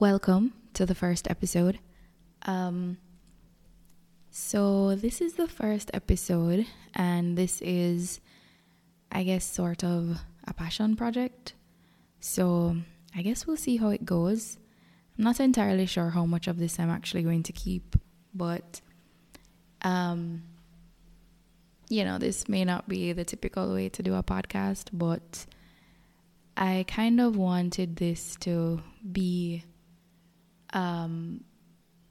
welcome to the first episode. Um, so, this is the first episode, and this is, I guess, sort of a passion project. So, I guess we'll see how it goes. I'm not entirely sure how much of this I'm actually going to keep, but, um, you know, this may not be the typical way to do a podcast, but I kind of wanted this to be um,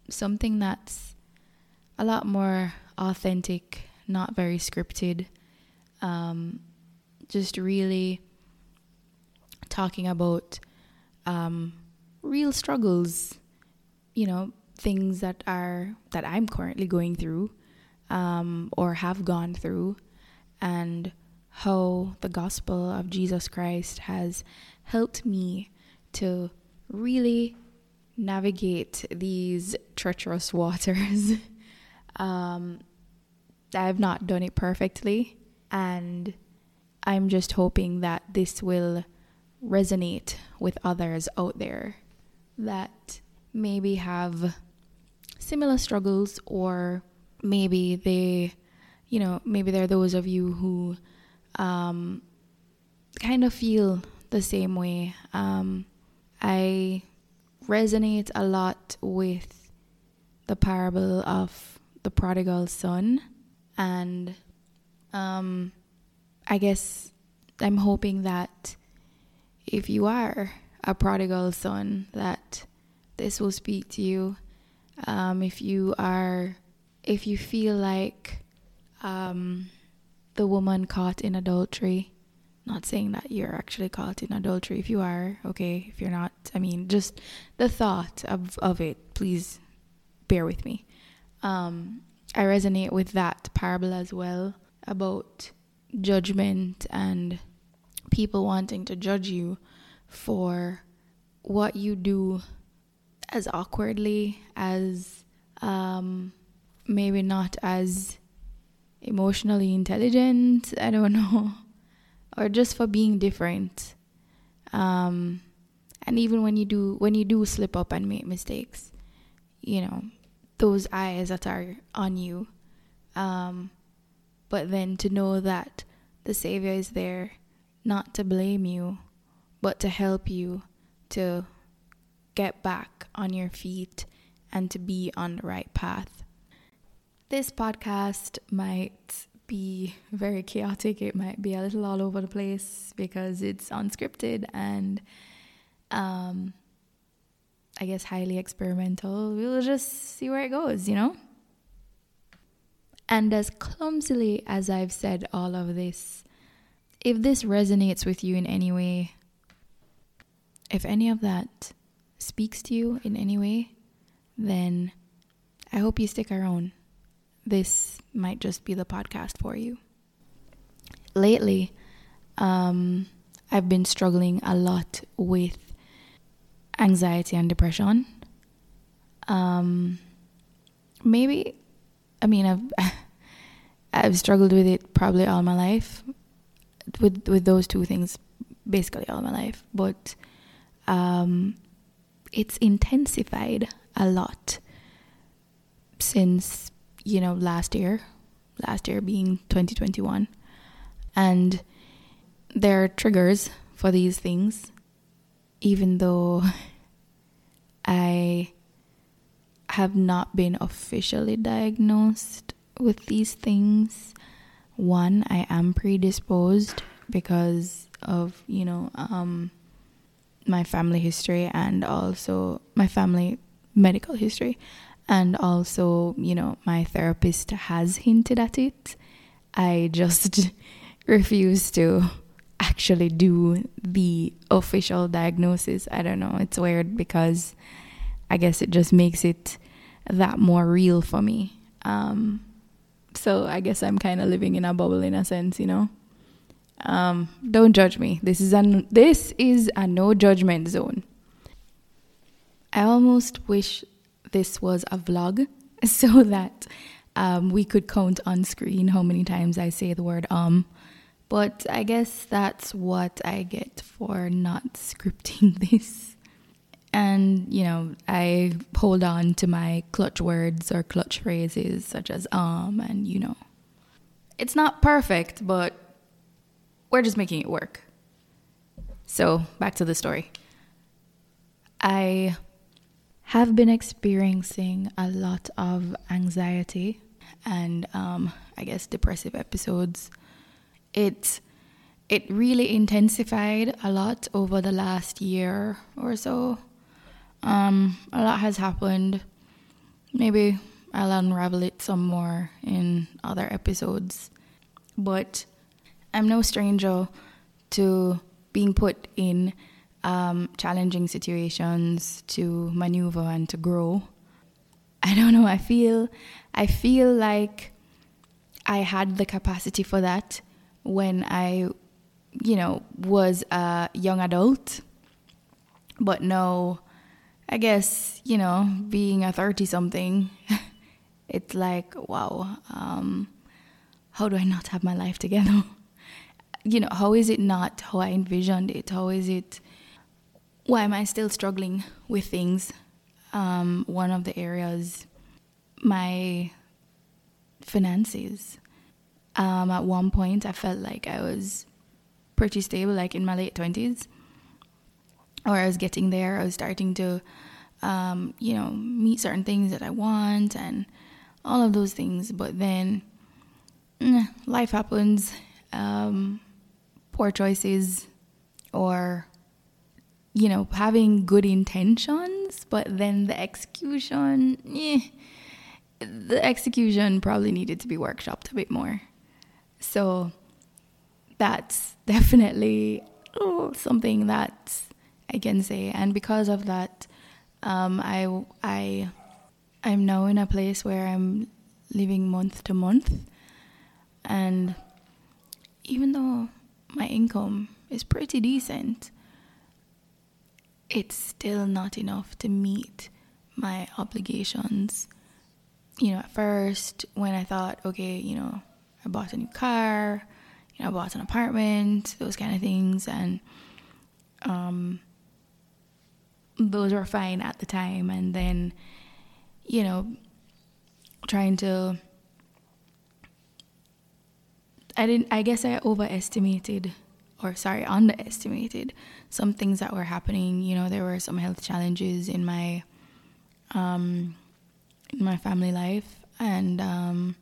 something that's a lot more authentic, not very scripted. Um, just really talking about um, real struggles, you know, things that are that I'm currently going through um, or have gone through, and how the gospel of Jesus Christ has helped me to really navigate these treacherous waters. um, I've not done it perfectly, and I'm just hoping that this will resonate with others out there that maybe have similar struggles, or maybe they, you know, maybe they're those of you who um, kind of feel the same way. Um, I resonate a lot with the parable of the prodigal son, and um, I guess I'm hoping that if you are a prodigal son, that this will speak to you. Um, if you are, if you feel like um, the woman caught in adultery, not saying that you're actually caught in adultery. If you are, okay. If you're not, I mean, just the thought of, of it, please bear with me. Um, I resonate with that parable as well about judgment and people wanting to judge you for what you do as awkwardly as um, maybe not as emotionally intelligent i don't know or just for being different. Um, and even when you do when you do slip up and make mistakes you know those eyes that are on you um, but then to know that the savior is there not to blame you but to help you to get back on your feet and to be on the right path. This podcast might be very chaotic. It might be a little all over the place because it's unscripted and, um, I guess, highly experimental. We'll just see where it goes, you know? And as clumsily as I've said all of this, if this resonates with you in any way, if any of that speaks to you in any way, then I hope you stick around this might just be the podcast for you. Lately, um, I've been struggling a lot with anxiety and depression. Um, maybe, I mean, I've I've struggled with it probably all my life, with with those two things, basically all my life. But um, it's intensified a lot since you know, last year, last year being 2021. And there are triggers for these things, even though I have not been officially diagnosed with these things. One, I am predisposed because of, you know, um, my family history and also my family medical history and also, you know, my therapist has hinted at it. I just refuse to actually do the official diagnosis. I don't know. It's weird because I guess it just makes it that more real for me. Um, so I guess I'm kind of living in a bubble in a sense, you know. Um, don't judge me. This is a this is a no judgment zone. I almost wish this was a vlog so that um, we could count on screen how many times I say the word um. But I guess that's what I get for not scripting this. And you know I hold on to my clutch words or clutch phrases such as um and you know it's not perfect but we're just making it work. So, back to the story. I have been experiencing a lot of anxiety and um, I guess depressive episodes. It it really intensified a lot over the last year or so. Um, a lot has happened. Maybe I'll unravel it some more in other episodes. But I'm no stranger to being put in um, challenging situations to maneuver and to grow. I don't know. I feel, I feel like I had the capacity for that when I, you know, was a young adult. But now, I guess you know, being a thirty something, it's like wow. Um, how do I not have my life together? you know, how is it not how I envisioned it? How is it? Why am I still struggling with things? Um, one of the areas, my finances. Um, at one point, I felt like I was pretty stable, like in my late 20s, or I was getting there. I was starting to, um, you know, meet certain things that I want and all of those things. But then life happens. Um, poor choices or you know having good intentions but then the execution eh, the execution probably needed to be workshopped a bit more. So that's definitely oh, something that i can say. And because of that um, i i i'm now in a place where i'm living month to month. And even though my income is pretty decent, it's still not enough to meet my obligations. You know, at first, when I thought, okay, you know, I bought a new car, you know, I bought an apartment, those kind of things, and um, those were fine at the time. And then, you know, trying to I didn't. I guess I overestimated, or sorry, underestimated some things that were happening. You know, there were some health challenges in my, um, in my family life, and um,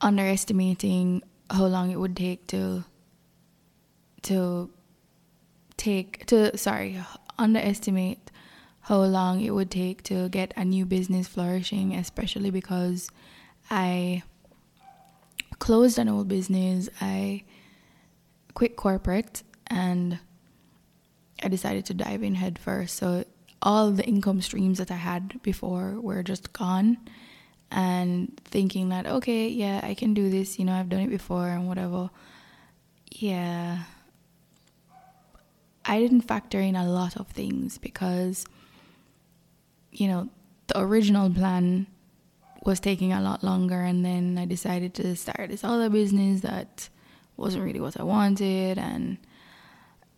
underestimating how long it would take to, to, take to sorry, underestimate how long it would take to get a new business flourishing, especially because I closed an old business. I quit corporate and I decided to dive in head first. So all the income streams that I had before were just gone and thinking that okay, yeah, I can do this, you know, I've done it before and whatever. Yeah. I didn't factor in a lot of things because you know, the original plan was taking a lot longer and then I decided to start this other business that wasn't really what I wanted and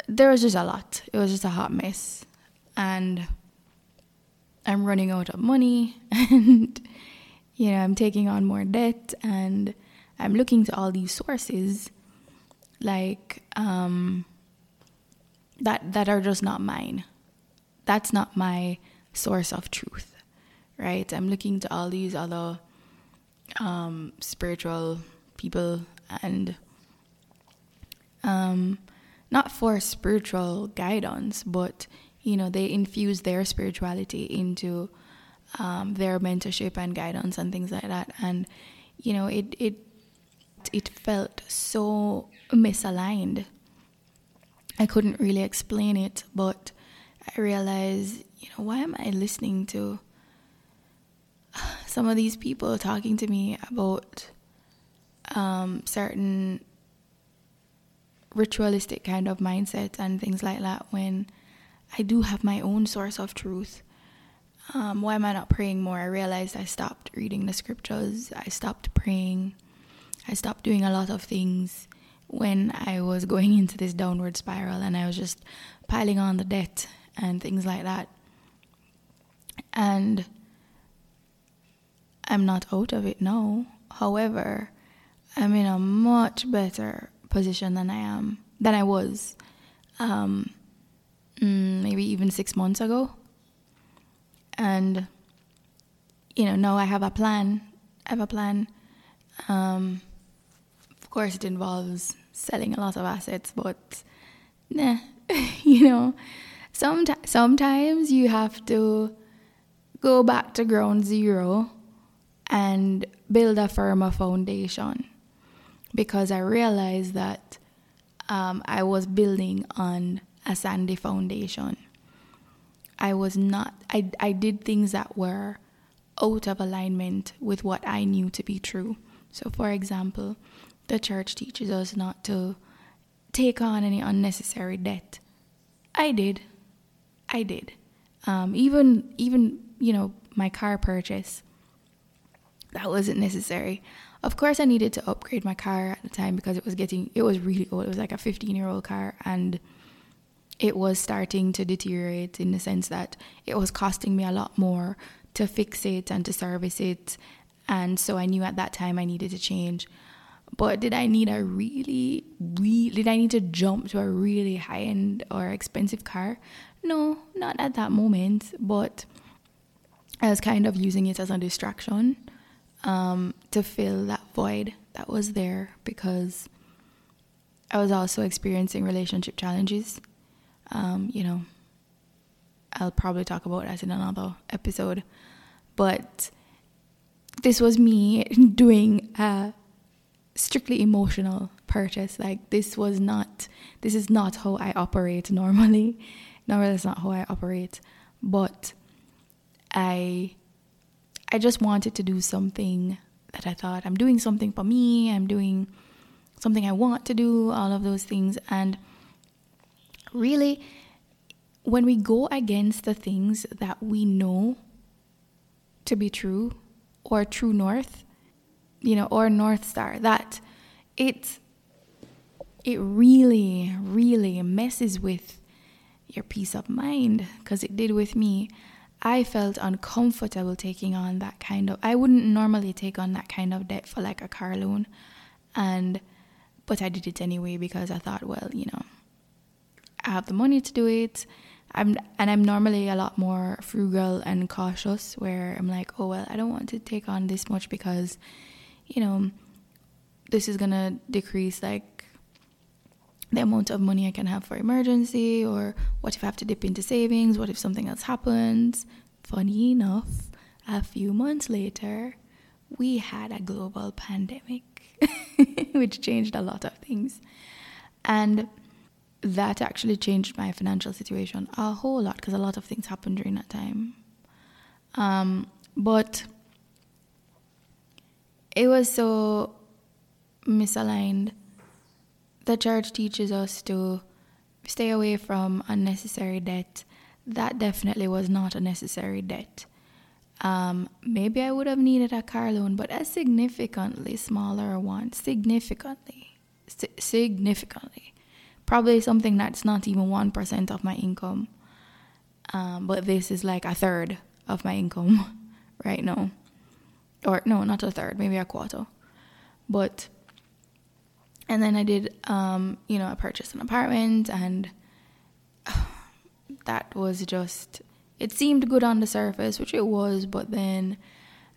there was just a lot. It was just a hot mess. And I'm running out of money and you know, I'm taking on more debt and I'm looking to all these sources like um that that are just not mine. That's not my source of truth right? I'm looking to all these other um, spiritual people and um, not for spiritual guidance, but you know, they infuse their spirituality into um, their mentorship and guidance and things like that. And you know, it it it felt so misaligned. I couldn't really explain it, but I realized, you know, why am I listening to some of these people talking to me about um, certain ritualistic kind of mindset and things like that when I do have my own source of truth. Um, why am I not praying more? I realized I stopped reading the scriptures. I stopped praying. I stopped doing a lot of things when I was going into this downward spiral and I was just piling on the debt and things like that. And I'm not out of it now. However, I'm in a much better position than I am than I was um, mm, maybe even six months ago. And you know, now I have a plan. I have a plan. Um, of course, it involves selling a lot of assets, but nah, you know, sometimes sometimes you have to go back to ground zero and build a firmer foundation because I realized that um, I was building on a sandy foundation. I was not, I, I did things that were out of alignment with what I knew to be true. So, for example, the church teaches us not to take on any unnecessary debt. I did. I did. Um, even, even, you know, my car purchase, that wasn't necessary. Of course, I needed to upgrade my car at the time because it was getting, it was really old. It was like a 15 year old car and it was starting to deteriorate in the sense that it was costing me a lot more to fix it and to service it. And so I knew at that time I needed to change. But did I need a really, really, did I need to jump to a really high end or expensive car? No, not at that moment. But I was kind of using it as a distraction um, to fill that void that was there because I was also experiencing relationship challenges. Um, you know, I'll probably talk about that in another episode. But this was me doing a strictly emotional purchase. Like this was not this is not how I operate normally. No, that's not how I operate. But I I just wanted to do something that I thought I'm doing something for me, I'm doing something I want to do, all of those things and really when we go against the things that we know to be true or true north, you know, or north star, that it it really really messes with your peace of mind because it did with me. I felt uncomfortable taking on that kind of I wouldn't normally take on that kind of debt for like a car loan and but I did it anyway because I thought, well, you know, I have the money to do it. I'm and I'm normally a lot more frugal and cautious where I'm like, oh well, I don't want to take on this much because, you know, this is gonna decrease like the amount of money I can have for emergency or what if I have to dip into savings, what if something else happens. Funny enough, a few months later, we had a global pandemic, which changed a lot of things. And that actually changed my financial situation a whole lot because a lot of things happened during that time. Um, but it was so misaligned. The church teaches us to stay away from unnecessary debt. That definitely was not a necessary debt. Um, maybe I would have needed a car loan, but a significantly smaller one. Significantly. Significantly probably something that's not even 1% of my income. Um, but this is like a third of my income right now. Or, no, not a third, maybe a quarter. But, and then I did, um, you know, I purchased an apartment and uh, that was just, it seemed good on the surface, which it was, but then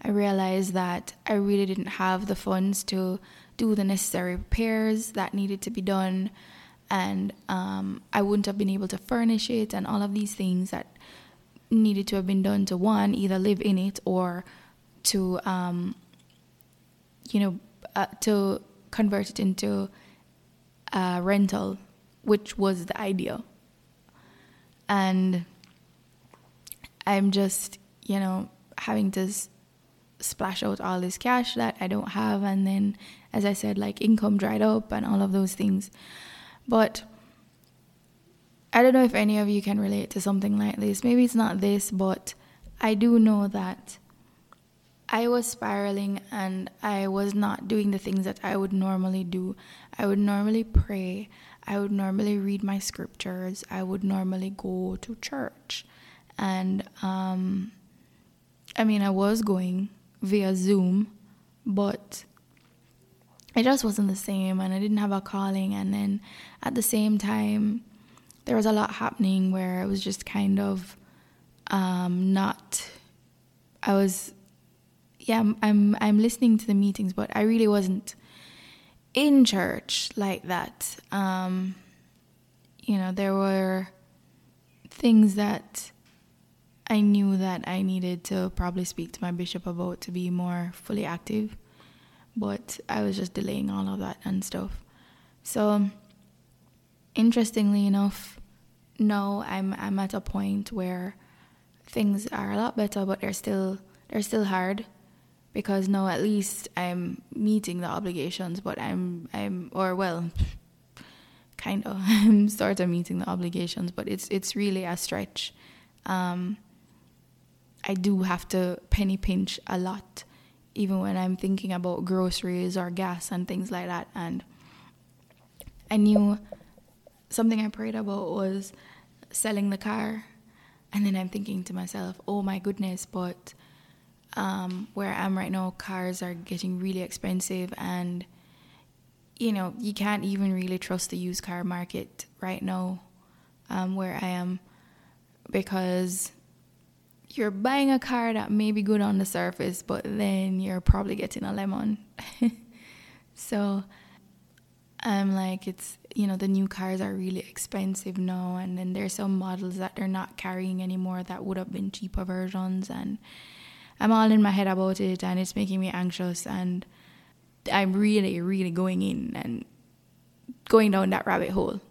I realized that I really didn't have the funds to do the necessary repairs that needed to be done. And um, I wouldn't have been able to furnish it and all of these things that needed to have been done to one either live in it or to um, you know uh, to convert it into a rental which was the idea and i'm just you know having to splash out all this cash that i don't have and then as i said like income dried up and all of those things but I don't know if any of you can relate to something like this. Maybe it's not this, but I do know that I was spiraling and I was not doing the things that I would normally do. I would normally pray. I would normally read my scriptures. I would normally go to church. And um, I mean, I was going via Zoom, but it just wasn't the same. And I didn't have a calling. And then at the same time, there was a lot happening where I was just kind of um, not. I was, yeah, I'm, I'm listening to the meetings, but I really wasn't in church like that. Um, you know, there were things that I knew that I needed to probably speak to my bishop about to be more fully active, but I was just delaying all of that and stuff. So, interestingly enough, no, I'm I'm at a point where things are a lot better, but they're still they're still hard because now at least I'm meeting the obligations, but I'm I'm or well, kind of I'm sort of meeting the obligations, but it's it's really a stretch. Um, I do have to penny pinch a lot, even when I'm thinking about groceries or gas and things like that. And I knew something I prayed about was selling the car, and then I'm thinking to myself, oh my goodness, but um, where I am right now, cars are getting really expensive, and you know you can't even really trust the used car market right now, um, where I am, because you're buying a car that may be good on the surface, but then you're probably getting a lemon. so I'm like, it's you know the new cars are really expensive now, and then there's some models that they're not carrying anymore that would have been cheaper versions, and I'm all in my head about it and it's making me anxious and I'm really, really going in and going down that rabbit hole.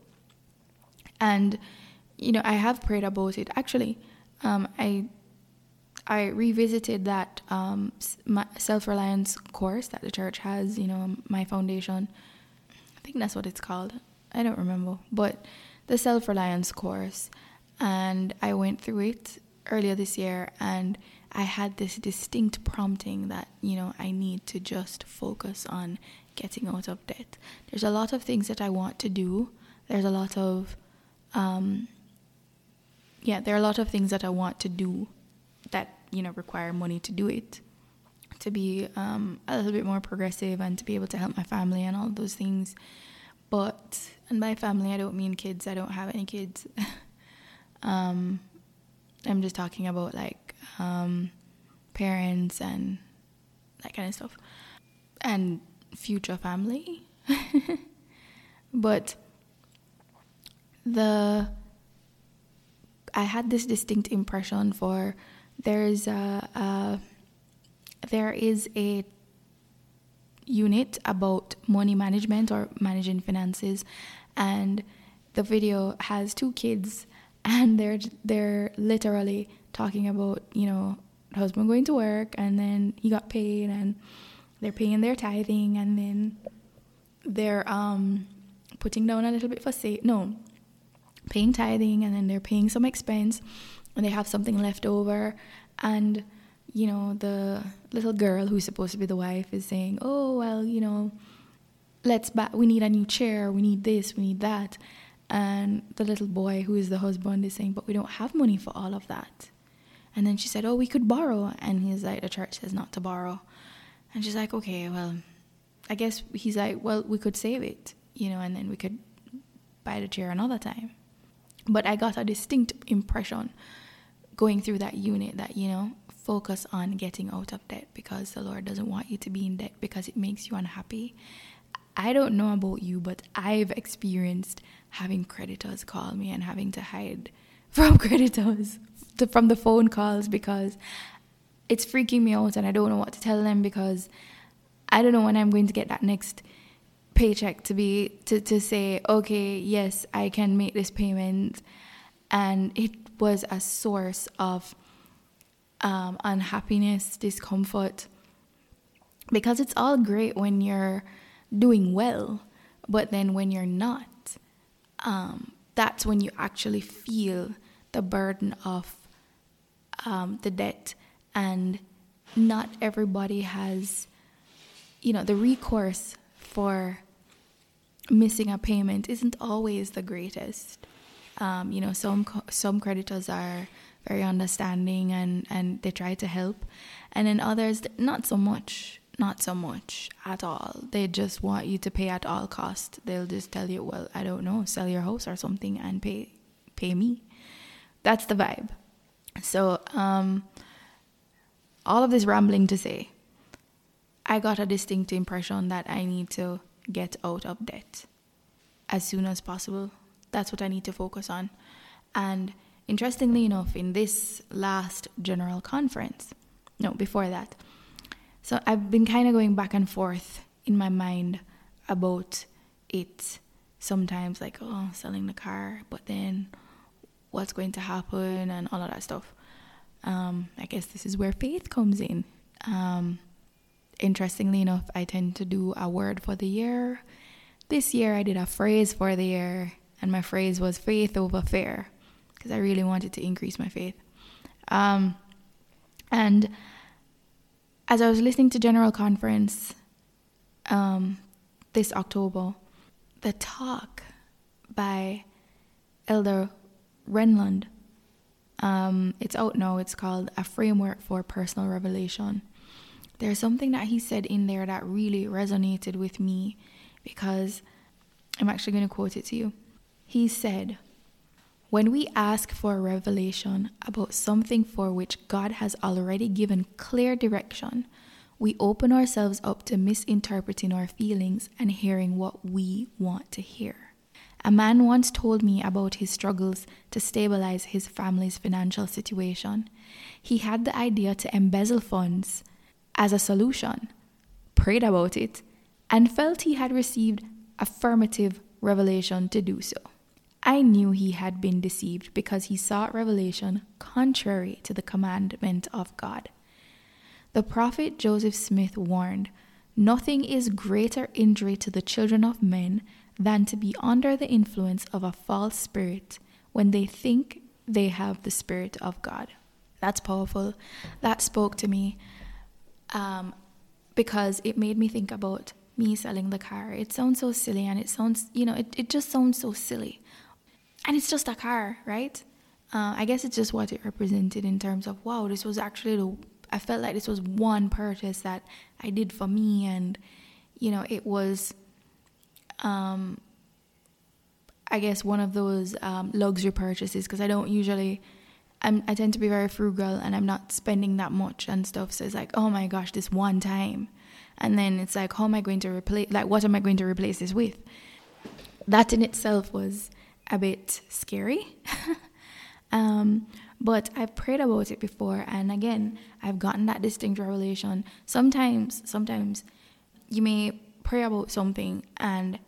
And, you know, I have prayed about it. Actually, um, I I revisited that um, self reliance course that the church has, you know, my foundation. I think that's what it's called. I don't remember. But the self reliance course. And I went through it earlier this year and I had this distinct prompting that, you know, I need to just focus on getting out of debt. There's a lot of things that I want to do. There's a lot of, um, yeah, there are a lot of things that I want to do that, you know, require money to do it. To be um, a little bit more progressive and to be able to help my family and all those things. But, and by family, I don't mean kids, I don't have any kids. um, I'm just talking about like um, parents and that kind of stuff, and future family. but the I had this distinct impression for there's a, a there is a unit about money management or managing finances and the video has two kids and they're they're literally talking about you know husband going to work and then he got paid and they're paying their tithing and then they're um putting down a little bit for say no paying tithing and then they're paying some expense and they have something left over and you know the little girl who's supposed to be the wife is saying oh well you know let's buy we need a new chair we need this we need that and the little boy, who is the husband, is saying, But we don't have money for all of that. And then she said, Oh, we could borrow. And he's like, The church says not to borrow. And she's like, Okay, well, I guess he's like, Well, we could save it, you know, and then we could buy the chair another time. But I got a distinct impression going through that unit that, you know, focus on getting out of debt because the Lord doesn't want you to be in debt because it makes you unhappy. I don't know about you, but I've experienced having creditors call me and having to hide from creditors to, from the phone calls because it's freaking me out and I don't know what to tell them because I don't know when I'm going to get that next paycheck to be to, to say okay yes I can make this payment. And it was a source of um, unhappiness discomfort. Because it's all great when you're doing well but then when you're not um, that's when you actually feel the burden of um, the debt. And not everybody has, you know, the recourse for missing a payment isn't always the greatest. Um, you know, some some creditors are very understanding and and they try to help, and then others not so much, not so much at all. They just want you to pay at all cost. They'll just tell you, well, I don't know, sell your house or something and pay pay me. That's the vibe. So, um, all of this rambling to say, I got a distinct impression that I need to get out of debt as soon as possible. That's what I need to focus on. And interestingly enough, in this last general conference, no, before that, so I've been kind of going back and forth in my mind about it sometimes, like, oh, selling the car, but then what's going to happen and all of that stuff. Um, I guess this is where faith comes in. Um, interestingly enough, I tend to do a word for the year. This year, I did a phrase for the year, and my phrase was faith over fear because I really wanted to increase my faith. Um, and as I was listening to General Conference um, this October, the talk by Elder Renlund, um, it's out now. It's called A Framework for Personal Revelation there's something that he said in there that really resonated with me because I'm actually going to quote it to you. He said, When we ask for a revelation about something for which God has already given clear direction, we open ourselves up to misinterpreting our feelings and hearing what we want to hear. A man once told me about his struggles to stabilize his family's financial situation. He had the idea to embezzle funds as a solution, prayed about it, and felt he had received affirmative revelation to do so. I knew he had been deceived because he sought revelation contrary to the commandment of God. The prophet Joseph Smith warned Nothing is greater injury to the children of men than to be under the influence of a false spirit when they think they have the Spirit of God. That's powerful. That spoke to me um, because it made me think about me selling the car. It sounds so silly and it sounds, you know, it, it just sounds so silly. And it's just a car, right? Uh, I guess it's just what it represented in terms of, wow, this was actually the, I felt like this was one purchase that I did for me. And, you know, it was, um, I guess, one of those um, luxury purchases because I don't usually I'm, I tend to be very frugal and I'm not spending that much and stuff. So it's like, oh my gosh, this one time. And then it's like, how am I going to replace, like, what am I going to replace this with? That in itself was a bit scary. um, but I've prayed about it before. And again, I've gotten that distinct revelation. Sometimes, sometimes you may pray about something and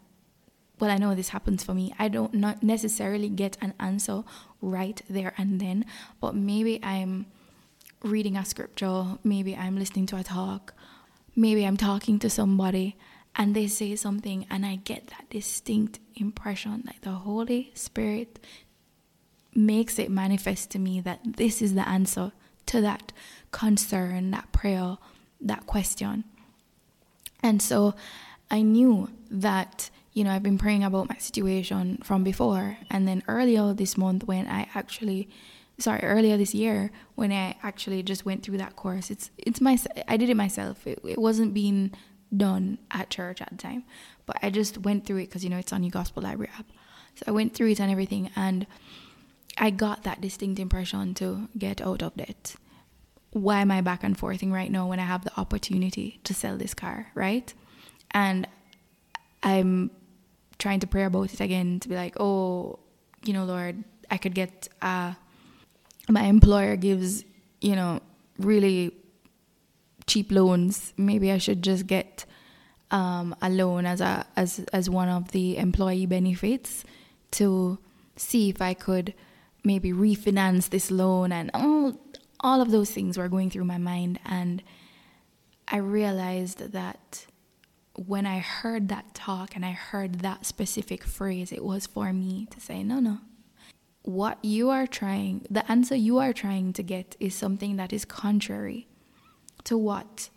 well, I know this happens for me. I don't not necessarily get an answer right there and then, but maybe I'm reading a scripture, maybe I'm listening to a talk, maybe I'm talking to somebody and they say something and I get that distinct impression like the Holy Spirit makes it manifest to me that this is the answer to that concern, that prayer, that question. And so I knew that you know, I've been praying about my situation from before. And then earlier this month, when I actually, sorry, earlier this year, when I actually just went through that course, it's, it's my, I did it myself. It, it wasn't being done at church at the time, but I just went through it because, you know, it's on your gospel library app. So I went through it and everything. And I got that distinct impression to get out of debt. Why am I back and forthing right now when I have the opportunity to sell this car, right? And I'm trying to pray about it again to be like, oh, you know, Lord, I could get uh my employer gives, you know, really cheap loans. Maybe I should just get um, a loan as a as as one of the employee benefits to see if I could maybe refinance this loan and all all of those things were going through my mind and I realized that when I heard that talk and I heard that specific phrase, it was for me to say, no, no. What you are trying, the answer you are trying to get is something that is contrary to what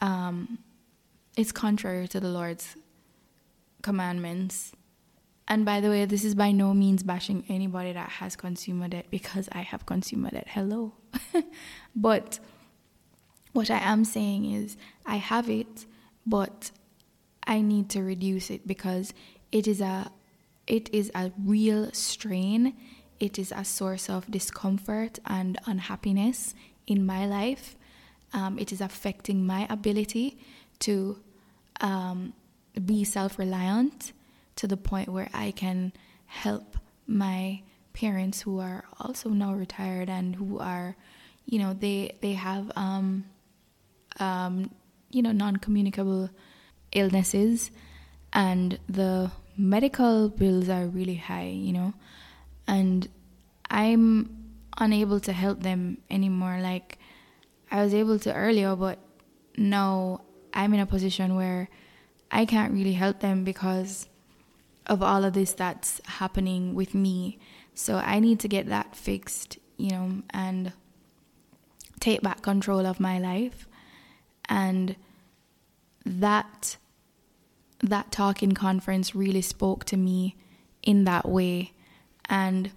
um, is contrary to the Lord's commandments. And by the way, this is by no means bashing anybody that has consumer debt because I have consumer debt. Hello. but what I am saying is I have it, but I need to reduce it because it is a it is a real strain. It is a source of discomfort and unhappiness in my life. Um, it is affecting my ability to um, be self reliant to the point where I can help my parents who are also now retired and who are, you know, they they have um, um, you know non communicable illnesses and the medical bills are really high, you know, and I'm unable to help them anymore. Like I was able to earlier, but now I'm in a position where I can't really help them because of all of this that's happening with me. So I need to get that fixed, you know, and take back control of my life. And that that talking conference really spoke to me in that way. And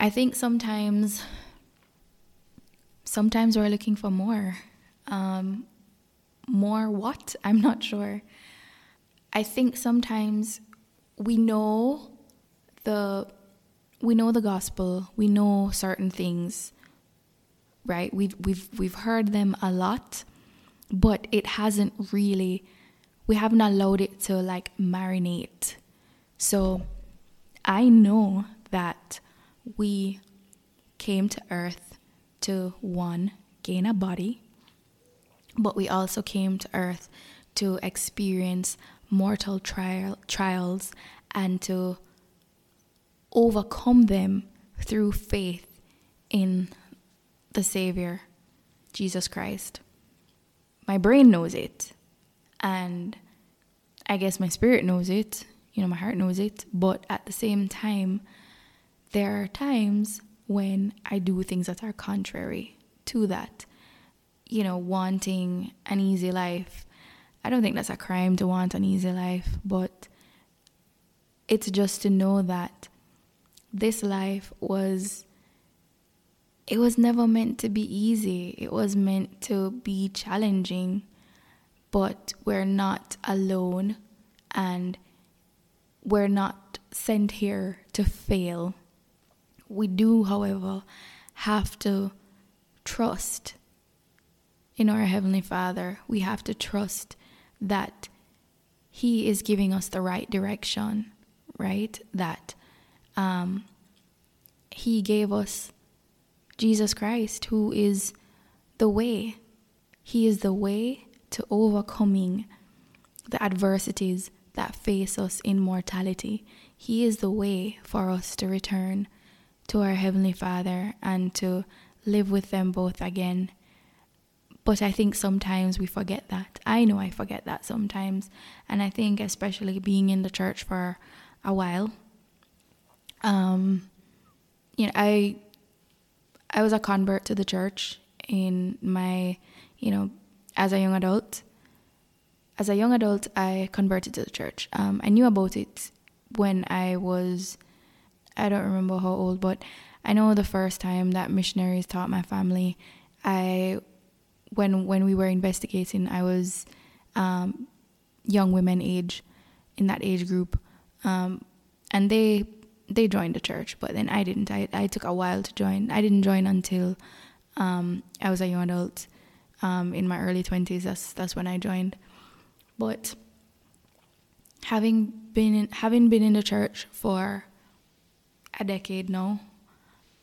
I think sometimes sometimes we're looking for more. Um, more what? I'm not sure. I think sometimes we know the we know the gospel, we know certain things, right? We've we've we've heard them a lot, but it hasn't really we haven't allowed it to like marinate. So I know that we came to earth to one gain a body, but we also came to earth to experience mortal trial, trials and to overcome them through faith in the Savior, Jesus Christ. My brain knows it, and I guess my spirit knows it, you know, my heart knows it, but at the same time, there are times when I do things that are contrary to that. You know, wanting an easy life, I don't think that's a crime to want an easy life, but it's just to know that this life was it was never meant to be easy. It was meant to be challenging, but we're not alone and we're not sent here to fail. We do, however, have to trust in our Heavenly Father. We have to trust that He is giving us the right direction, right? That um, He gave us Jesus Christ, who is the way. He is the way to overcoming the adversities that face us in mortality. He is the way for us to return to our Heavenly Father and to live with them both again but I think sometimes we forget that. I know I forget that sometimes. And I think, especially being in the church for a while, um, you know, I I was a convert to the church in my, you know, as a young adult. As a young adult, I converted to the church. Um, I knew about it when I was, I don't remember how old, but I know the first time that missionaries taught my family, I when when we were investigating, I was um, young women age in that age group, um, and they they joined the church, but then I didn't. I I took a while to join. I didn't join until um, I was a young adult um, in my early twenties. That's that's when I joined. But having been in, having been in the church for a decade now,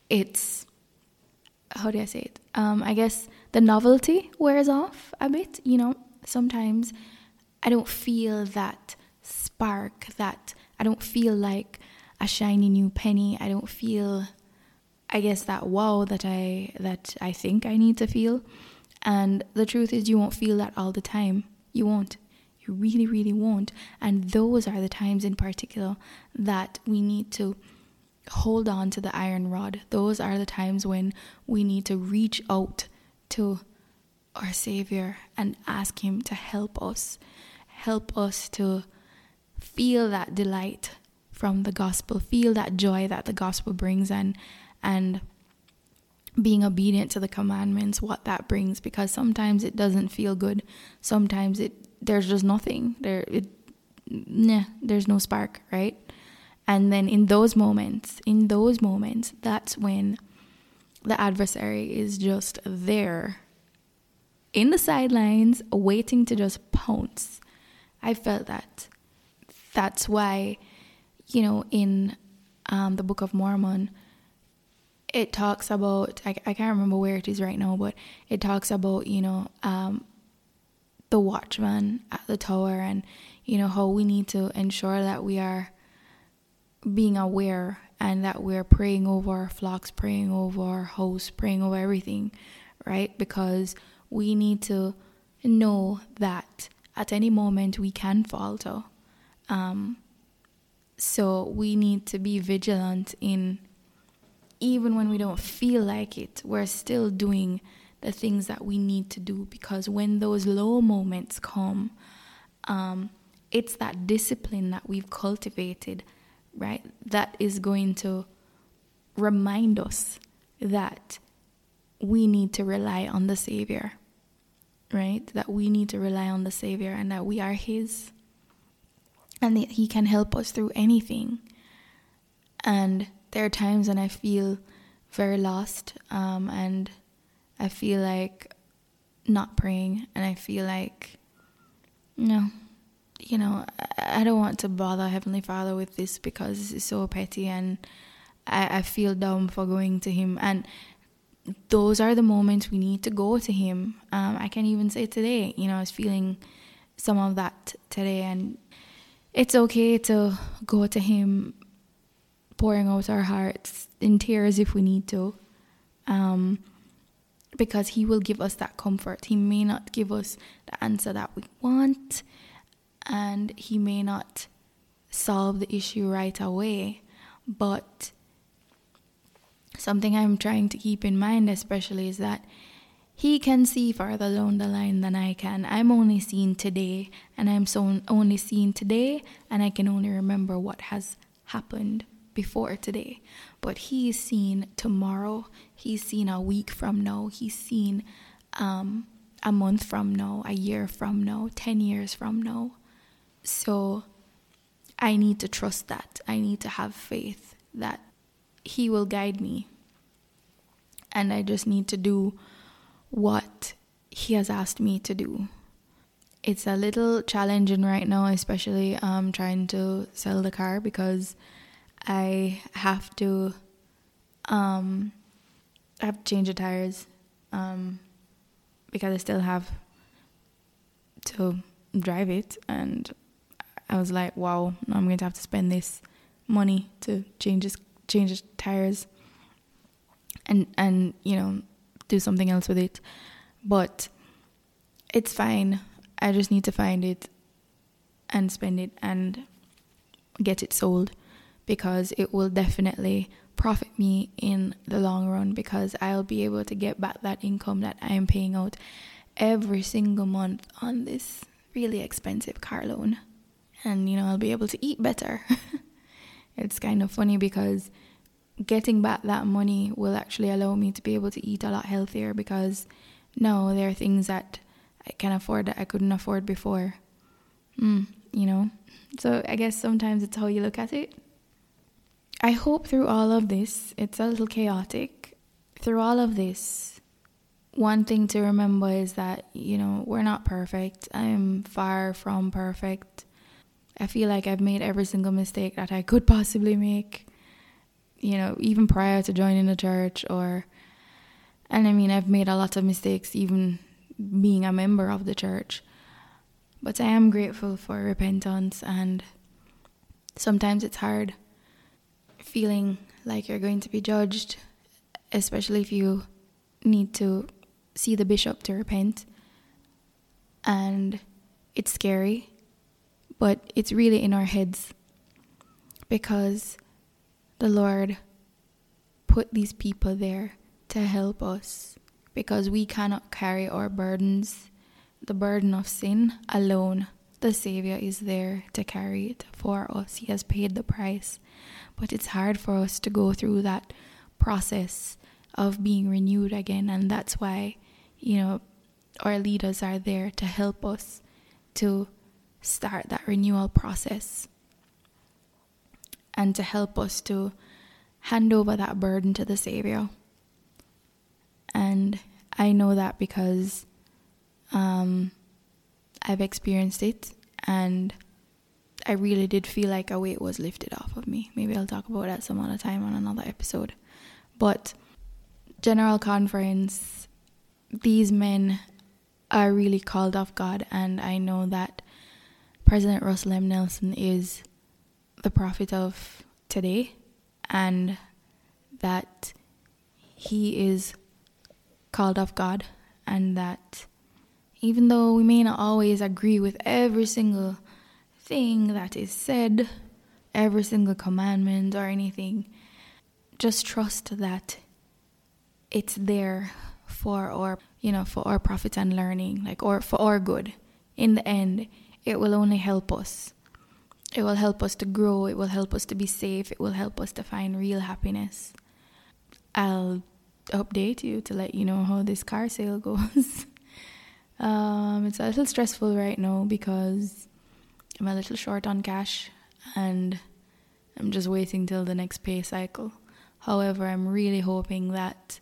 it's how do I say it? Um, I guess the novelty wears off a bit. You know, sometimes I don't feel that spark, that I don't feel like a shiny new penny. I don't feel, I guess, that wow that I that I think I need to feel. And the truth is, you won't feel that all the time. You won't. You really, really won't. And those are the times in particular that we need to hold on to the iron rod. Those are the times when we need to reach out to our Savior and ask Him to help us, help us to feel that delight from the gospel, feel that joy that the gospel brings and and being obedient to the commandments, what that brings because sometimes it doesn't feel good. Sometimes it there's just nothing. There it nah, there's no spark, right? And then in those moments, in those moments, that's when the adversary is just there in the sidelines, waiting to just pounce. I felt that. That's why, you know, in um, the Book of Mormon, it talks about, I, I can't remember where it is right now, but it talks about, you know, um, the watchman at the tower and, you know, how we need to ensure that we are being aware and that we're praying over our flocks, praying over our hosts, praying over everything, right? Because we need to know that at any moment we can falter. Um, so we need to be vigilant in, even when we don't feel like it, we're still doing the things that we need to do because when those low moments come, um, it's that discipline that we've cultivated right? That is going to remind us that we need to rely on the Savior, right? That we need to rely on the Savior and that we are His and that He can help us through anything. And there are times when I feel very lost um, and I feel like not praying and I feel like, no, you know, I don't want to bother Heavenly Father with this because it's so petty and I, I feel dumb for going to Him. And those are the moments we need to go to Him. Um, I can even say today, you know, I was feeling some of that today, and it's okay to go to Him, pouring out our hearts in tears if we need to. Um, because he will give us that comfort. He may not give us the answer that we want, and he may not solve the issue right away, but something I'm trying to keep in mind, especially, is that he can see farther down the line than I can. I'm only seeing today, and I'm so only seeing today, and I can only remember what has happened before today. But he's seen tomorrow. He's seen a week from now. He's seen um, a month from now, a year from now, ten years from now. So I need to trust that. I need to have faith that He will guide me. And I just need to do what He has asked me to do. It's a little challenging right now, especially um, trying to sell the car because I have to um, I have to change the tires um, because I still have to drive it and I was like, wow, I'm going to have to spend this money to change his, change his tires and and you know do something else with it. But it's fine. I just need to find it and spend it and get it sold because it will definitely profit me in the long run because I'll be able to get back that income that I am paying out every single month on this really expensive car loan and you know I'll be able to eat better. it's kind of funny because getting back that money will actually allow me to be able to eat a lot healthier because now there are things that I can afford that I couldn't afford before. Mm, you know? So I guess sometimes it's how you look at it. I hope through all of this, it's a little chaotic. Through all of this, one thing to remember is that, you know, we're not perfect. I'm far from perfect. I feel like I've made every single mistake that I could possibly make, you know, even prior to joining the church or and I mean I've made a lot of mistakes even being a member of the church. But I am grateful for repentance and sometimes it's hard feeling like you're going to be judged, especially if you need to see the bishop to repent. And it's scary but it's really in our heads because the Lord put these people there to help us because we cannot carry our burdens, the burden of sin alone. the Savior is there to carry it for us. He has paid the price. But it's hard for us to go through that process of being renewed again. And that's why, you know, our leaders are there to help us to start that renewal process and to help us to hand over that burden to the Savior. And I know that because um, I've experienced it and I really did feel like a weight was lifted off of me. Maybe I'll talk about that some other time on another episode. But General Conference, these men are really called of God, and I know that President Russell M. Nelson is the prophet of today, and that he is called of God, and that even though we may not always agree with every single thing that is said, every single commandment or anything, just trust that it's there for our, you know, for our profit and learning, like, or for our good. In the end, it will only help us. It will help us to grow. It will help us to be safe. It will help us to find real happiness. I'll update you to let you know how this car sale goes. um, it's a little stressful right now because I'm a little short on cash and I'm just waiting till the next pay cycle. However, I'm really hoping that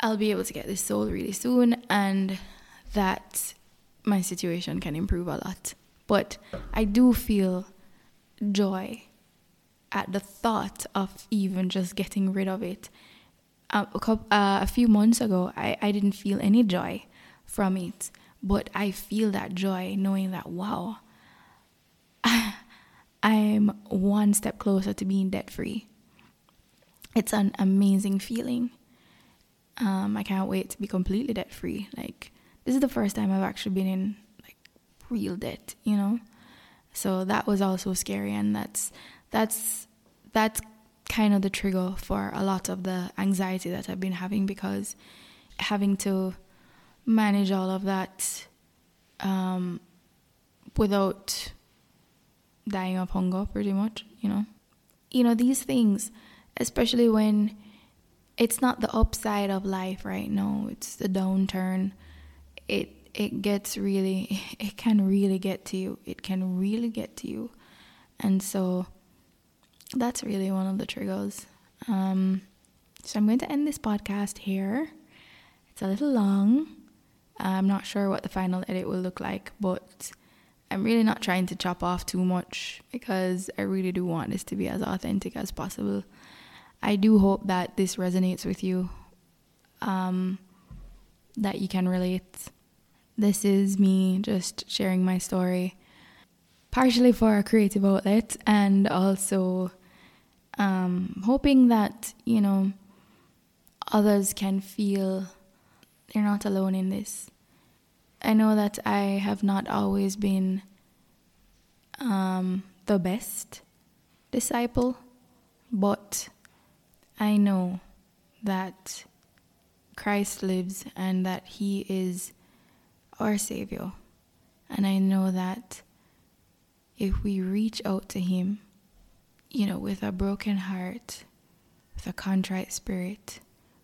I'll be able to get this sold really soon and that my situation can improve a lot. But I do feel joy at the thought of even just getting rid of it. A, couple, uh, a few months ago, I, I didn't feel any joy from it, but I feel that joy knowing that, wow, I'm one step closer to being debt free. It's an amazing feeling. Um, I can't wait to be completely debt free. Like this is the first time I've actually been in like real debt, you know. So that was also scary, and that's that's that's kind of the trigger for a lot of the anxiety that I've been having because having to manage all of that um, without dying of hunger, pretty much, you know. You know, these things, especially when it's not the upside of life right now, it's the downturn. It it gets really it can really get to you. It can really get to you. And so that's really one of the triggers. Um, so I'm going to end this podcast here. It's a little long. I'm not sure what the final edit will look like, but I'm really not trying to chop off too much because I really do want this to be as authentic as possible. I do hope that this resonates with you, um, that you can relate. This is me just sharing my story, partially for a creative outlet and also um, hoping that, you know, others can feel they're not alone in this. I know that I have not always been um, the best disciple, but I know that Christ lives and that He is our Savior. And I know that if we reach out to Him, you know, with a broken heart, with a contrite spirit,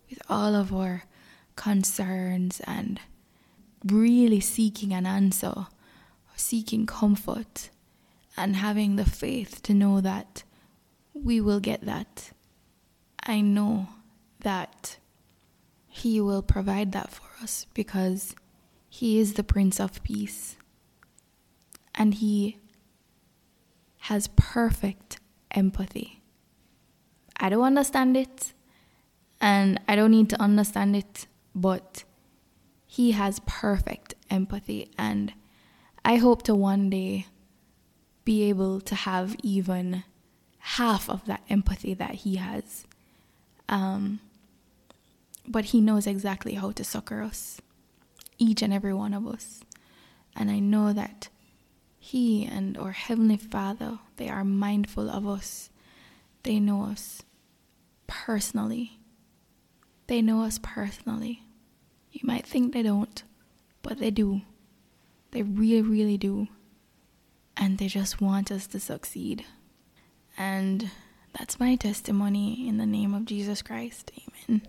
with all of our concerns and really seeking an answer, seeking comfort, and having the faith to know that we will get that. I know that He will provide that for us because He is the Prince of Peace and He has perfect empathy. I don't understand it and I don't need to understand it, but he has perfect empathy, and I hope to one day be able to have even half of that empathy that he has. Um, but he knows exactly how to succor us, each and every one of us. And I know that he and our Heavenly Father, they are mindful of us. They know us personally. They know us personally. You might think they don't, but they do. They really, really do. and they just want us to succeed. And that's my testimony in the name of Jesus Christ. Amen.